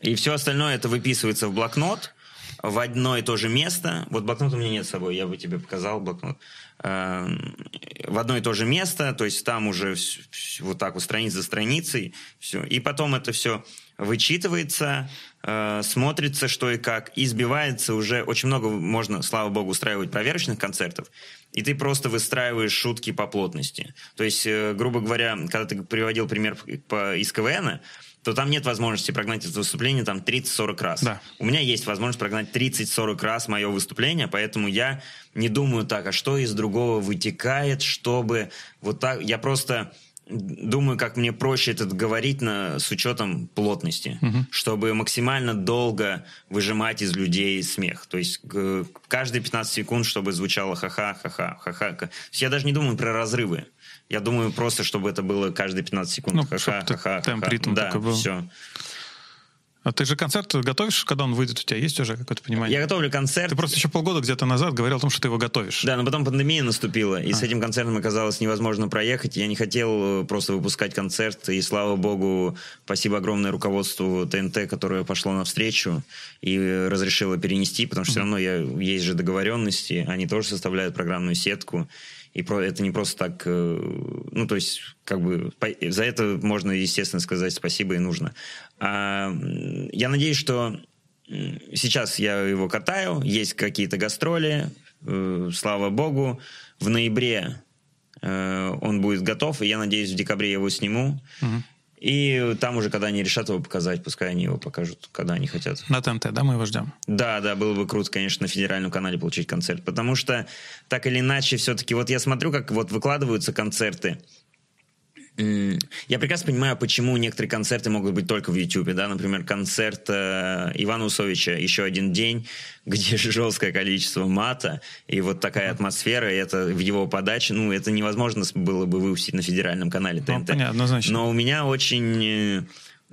Speaker 2: И все остальное это выписывается в блокнот в одно и то же место. Вот блокнот у меня нет с собой, я бы тебе показал блокнот. Эм, В одно и то же место, то есть там уже вот так вот страница за страницей, все. И потом это все вычитывается, э, смотрится, что и как, и сбивается уже. Очень много можно, слава богу, устраивать проверочных концертов, и ты просто выстраиваешь шутки по плотности. То есть, э, грубо говоря, когда ты приводил пример по, из КВН, то там нет возможности прогнать это выступление там 30-40 раз.
Speaker 1: Да.
Speaker 2: У меня есть возможность прогнать 30-40 раз мое выступление, поэтому я не думаю так, а что из другого вытекает, чтобы вот так... Я просто думаю, как мне проще это говорить на, с учетом плотности, чтобы максимально долго выжимать из людей смех. То есть каждые 15 секунд, чтобы звучало ха-ха, ха-ха, ха-ха. Я даже не думаю про разрывы. Я думаю просто, чтобы это было каждые 15 секунд.
Speaker 1: Ну,
Speaker 2: ха-ха, ха-ха,
Speaker 1: темп,
Speaker 2: ха-ха.
Speaker 1: ритм
Speaker 2: Да,
Speaker 1: такой был.
Speaker 2: все.
Speaker 1: А ты же концерт готовишь, когда он выйдет? У тебя есть уже какое-то понимание?
Speaker 2: Я готовлю концерт.
Speaker 1: Ты просто еще полгода где-то назад говорил о том, что ты его готовишь.
Speaker 2: Да, но потом пандемия наступила, и
Speaker 1: А.
Speaker 2: с этим концертом оказалось невозможно проехать. Я не хотел э, просто выпускать концерт, и слава богу, спасибо огромное руководству ТНТ, которое пошло навстречу и э, разрешило перенести, потому что все равно я, есть же договоренности, они тоже составляют программную сетку. И про, это не просто так, э, ну, то есть, как бы, за это можно, естественно, сказать спасибо и нужно. А, я надеюсь, что сейчас я его катаю, есть какие-то гастроли, э, слава богу. В ноябре э, он будет готов, и я надеюсь, в декабре я его сниму. И там уже, когда они решат его показать, пускай они его покажут, когда они хотят.
Speaker 1: На ТНТ, да, мы его ждем.
Speaker 2: Да, да, было бы круто, конечно, на федеральном канале получить концерт, потому что так или иначе все-таки вот я смотрю, как вот выкладываются концерты, Я прекрасно понимаю, почему некоторые концерты могут быть только в YouTube, да, например, концерт э, Ивана Усовича «Еще один день», где жесткое количество мата, и вот такая атмосфера, и это в его подаче, ну, это невозможно было бы выпустить на федеральном канале ТНТ. Ну,
Speaker 1: понятно, однозначно.
Speaker 2: Но у меня очень,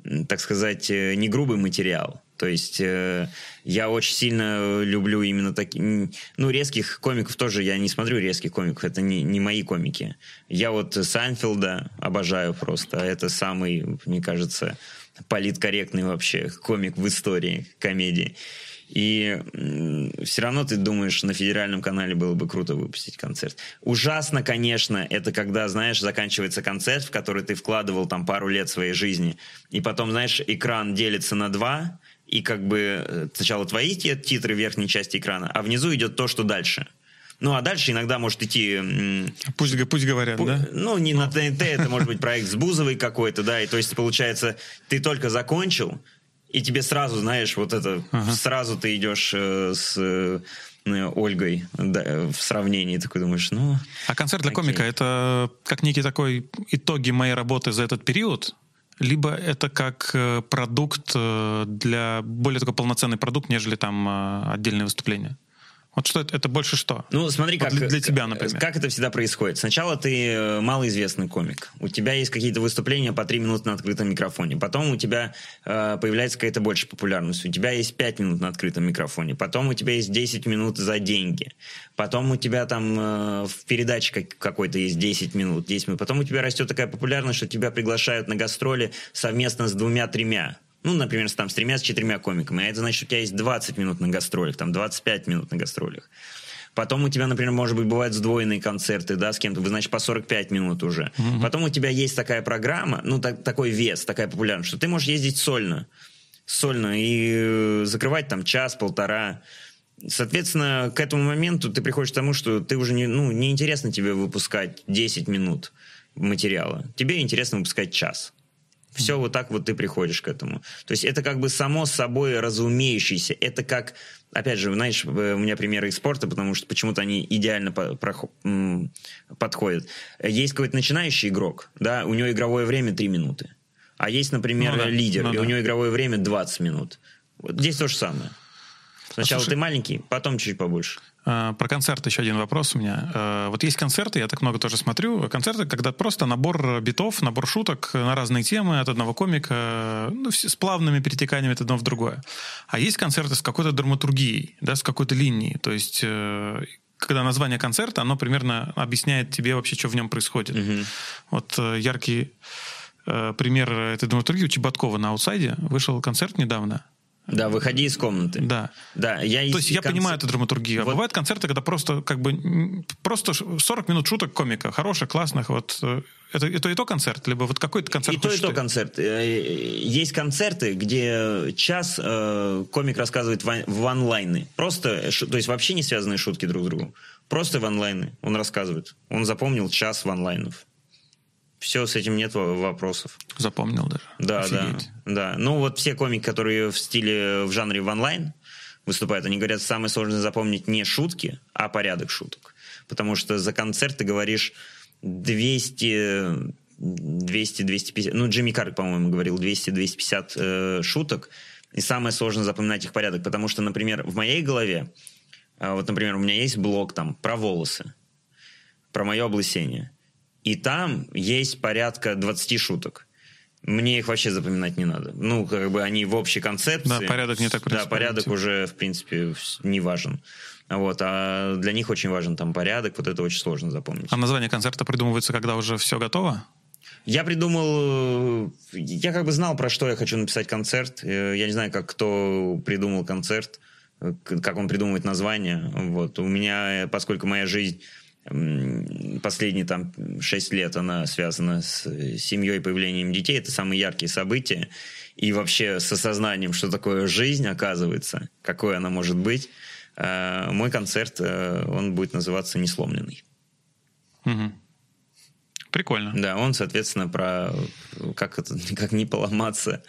Speaker 2: э, так сказать, э, не грубый материал. То есть э, я очень сильно люблю именно такие... Ну, резких комиков тоже я не смотрю резких комиков, это не, не мои комики. Я вот Сайнфилда обожаю просто. Это самый, мне кажется, политкорректный вообще комик в истории комедии. И все равно ты думаешь, на федеральном канале было бы круто выпустить концерт. Ужасно, конечно, это когда, знаешь, заканчивается концерт, в который ты вкладывал там пару лет своей жизни, и потом, знаешь, экран делится на два, и как бы э, сначала твои титры в верхней части экрана, а внизу идет то, что дальше. Ну, а дальше иногда может идти...
Speaker 1: Пусть, пусть говорят, пу- да?
Speaker 2: Ну, не на ТНТ, это может быть проект с Бузовой какой-то, да, и то есть получается, ты только закончил, и тебе сразу, знаешь, вот это, ага. сразу ты идешь э, с э, Ольгой да, в сравнении, такой думаешь, ну...
Speaker 1: А концерт для окей. комика — это как некий такой итоги моей работы за этот период? Либо это как э, продукт э, для более такой полноценный продукт, нежели там э, отдельное выступление? Вот что это, это больше что?
Speaker 2: Ну, смотри,
Speaker 1: вот
Speaker 2: как,
Speaker 1: для, для тебя, например.
Speaker 2: Как это всегда происходит. Сначала ты э, малоизвестный комик. У тебя есть какие-то выступления по три минуты на открытом микрофоне. Потом у тебя э, появляется какая-то больше популярность. У тебя есть пять минут на открытом микрофоне. Потом у тебя есть 10 минут за деньги. Потом у тебя там э, в передаче как, какой-то есть 10 минут, 10 минут. Потом у тебя растет такая популярность, что тебя приглашают на гастроли совместно с двумя-тремя ну, например, там, с тремя, с четырьмя комиками, а это значит, у тебя есть 20 минут на гастролях, там, 25 минут на гастролях. Потом у тебя, например, может быть, бывают сдвоенные концерты, да, с кем-то, вы, значит, по 45 минут уже. Mm-hmm. Потом у тебя есть такая программа, ну, так, такой вес, такая популярность, что ты можешь ездить сольно. Сольно и э, закрывать там час-полтора. Соответственно, к этому моменту ты приходишь к тому, что ты уже не, ну, неинтересно тебе выпускать 10 минут материала. Тебе интересно выпускать час. Все вот так вот ты приходишь к этому. То есть это как бы само собой разумеющееся. Это как, опять же, знаешь, у меня примеры из спорта, потому что почему-то они идеально по подходят. Есть какой-то начинающий игрок, да, у него игровое время 3 минуты. А есть, например, ну, да. лидер, ну, и да. у него игровое время 20 минут. Вот здесь то же самое. Сначала а, слушай, ты маленький, потом чуть побольше.
Speaker 1: А, про концерты еще один вопрос у меня. А, вот есть концерты, я так много тоже смотрю. Концерты, когда просто набор битов, набор шуток на разные темы от одного комика, ну, с плавными перетеканиями от одного в другое. А есть концерты с какой-то драматургией, да, с какой-то линией. То есть э, когда название концерта, оно примерно объясняет тебе вообще, что в нем происходит. Угу. Вот э, яркий э, пример этой драматургии у Чеботкова на аутсайде вышел концерт недавно.
Speaker 2: Да, выходи из комнаты.
Speaker 1: Да.
Speaker 2: Да, я
Speaker 1: То есть я конц... понимаю эту драматургию. Вот. А бывают концерты, когда просто как бы просто 40 минут шуток комика, хороших, классных, вот э, это, это и то концерт, либо вот какой-то концерт?
Speaker 2: И то, и то концерт. Э, есть концерты, где час э, комик рассказывает в, в онлайны. Просто, то есть вообще не связанные шутки друг с другом. Просто в онлайны он рассказывает. Он запомнил час в онлайнов. Все, с этим нет вопросов.
Speaker 1: Запомнил даже.
Speaker 2: Да, Офигеть. да, да. Ну вот все комики, которые в стиле, в жанре в онлайн выступают, они говорят, самое сложное запомнить не шутки, а порядок шуток. Потому что за концерт ты говоришь 200, 200, 250, ну Джимми Карк, по-моему, говорил 200-250 э, шуток, и самое сложное запоминать их порядок, потому что, например, в моей голове, э, вот, например, у меня есть блог там про волосы, про мое облысение. И там есть порядка 20 шуток. Мне их вообще запоминать не надо. Ну, как бы они в общей концепции.
Speaker 1: Да, порядок не так
Speaker 2: Да, порядок уже, в принципе, не важен. Вот, а для них очень важен там порядок, вот это очень сложно запомнить.
Speaker 1: А название концерта придумывается, когда уже все готово?
Speaker 2: Я придумал, я как бы знал, про что я хочу написать концерт. Э, я не знаю, как кто придумал концерт, э, как он придумывает название. Вот. У меня, поскольку моя жизнь последние там шесть лет она связана с семьей, появлением детей. Это самые яркие события. И вообще с осознанием, что такое жизнь, оказывается, какой она может быть. Э, мой концерт, э, он будет называться «Несломленный».
Speaker 1: Угу. Прикольно.
Speaker 2: Да, он, соответственно, про как это, как не поломаться,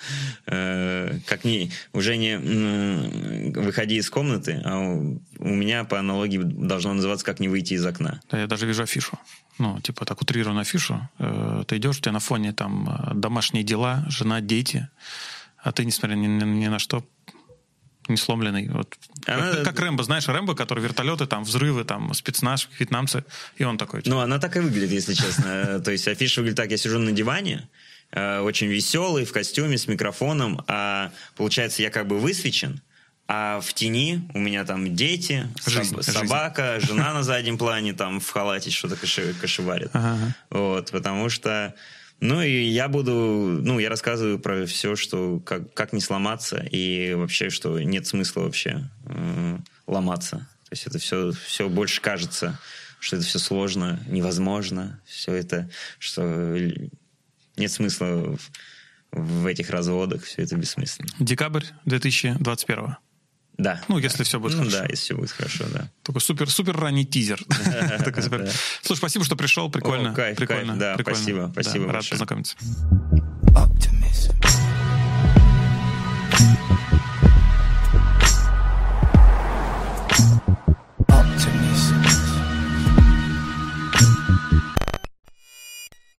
Speaker 2: э, как не уже не м, выходи из комнаты, а у, меня по аналогии должно называться как не выйти из окна.
Speaker 1: Да, я даже вижу афишу. Ну, типа так утрированную афишу. Э, ты идешь, у тебя на фоне там э, домашние дела, жена, дети, а ты, несмотря ни, ни, ни на что, не сломленный. Вот.
Speaker 2: Она-
Speaker 1: Как, как Рэмбо, знаешь, Рэмбо, который вертолеты, там, взрывы, там, спецназ, вьетнамцы, и он такой.
Speaker 2: Ну, она так и выглядит, если честно. То есть афиша выглядит так, я сижу на диване, э, очень веселый, в костюме, с микрофоном, а получается, я как бы высвечен, а в тени у меня там дети, соб-
Speaker 1: Жизнь, жизнь.
Speaker 2: собака, жена на заднем плане, там в халате что-то кошеварит.
Speaker 1: Ага.
Speaker 2: Вот, потому что... Ну, и я буду... Ну, я рассказываю про все, что... Как, как не сломаться, и вообще, что нет смысла вообще э, ломаться. То есть это все, все больше кажется, что это все сложно, невозможно. Все это, что нет смысла в, в этих разводах, все это бессмысленно.
Speaker 1: Декабрь 2021.
Speaker 2: Да.
Speaker 1: Ну, если все будет
Speaker 2: ну,
Speaker 1: хорошо.
Speaker 2: да, если все будет хорошо, да.
Speaker 1: Такой супер, супер ранний тизер.
Speaker 2: Да.
Speaker 1: Слушай, спасибо, что пришел. Прикольно. Прикольно.
Speaker 2: да, спасибо, спасибо
Speaker 1: Рад познакомиться.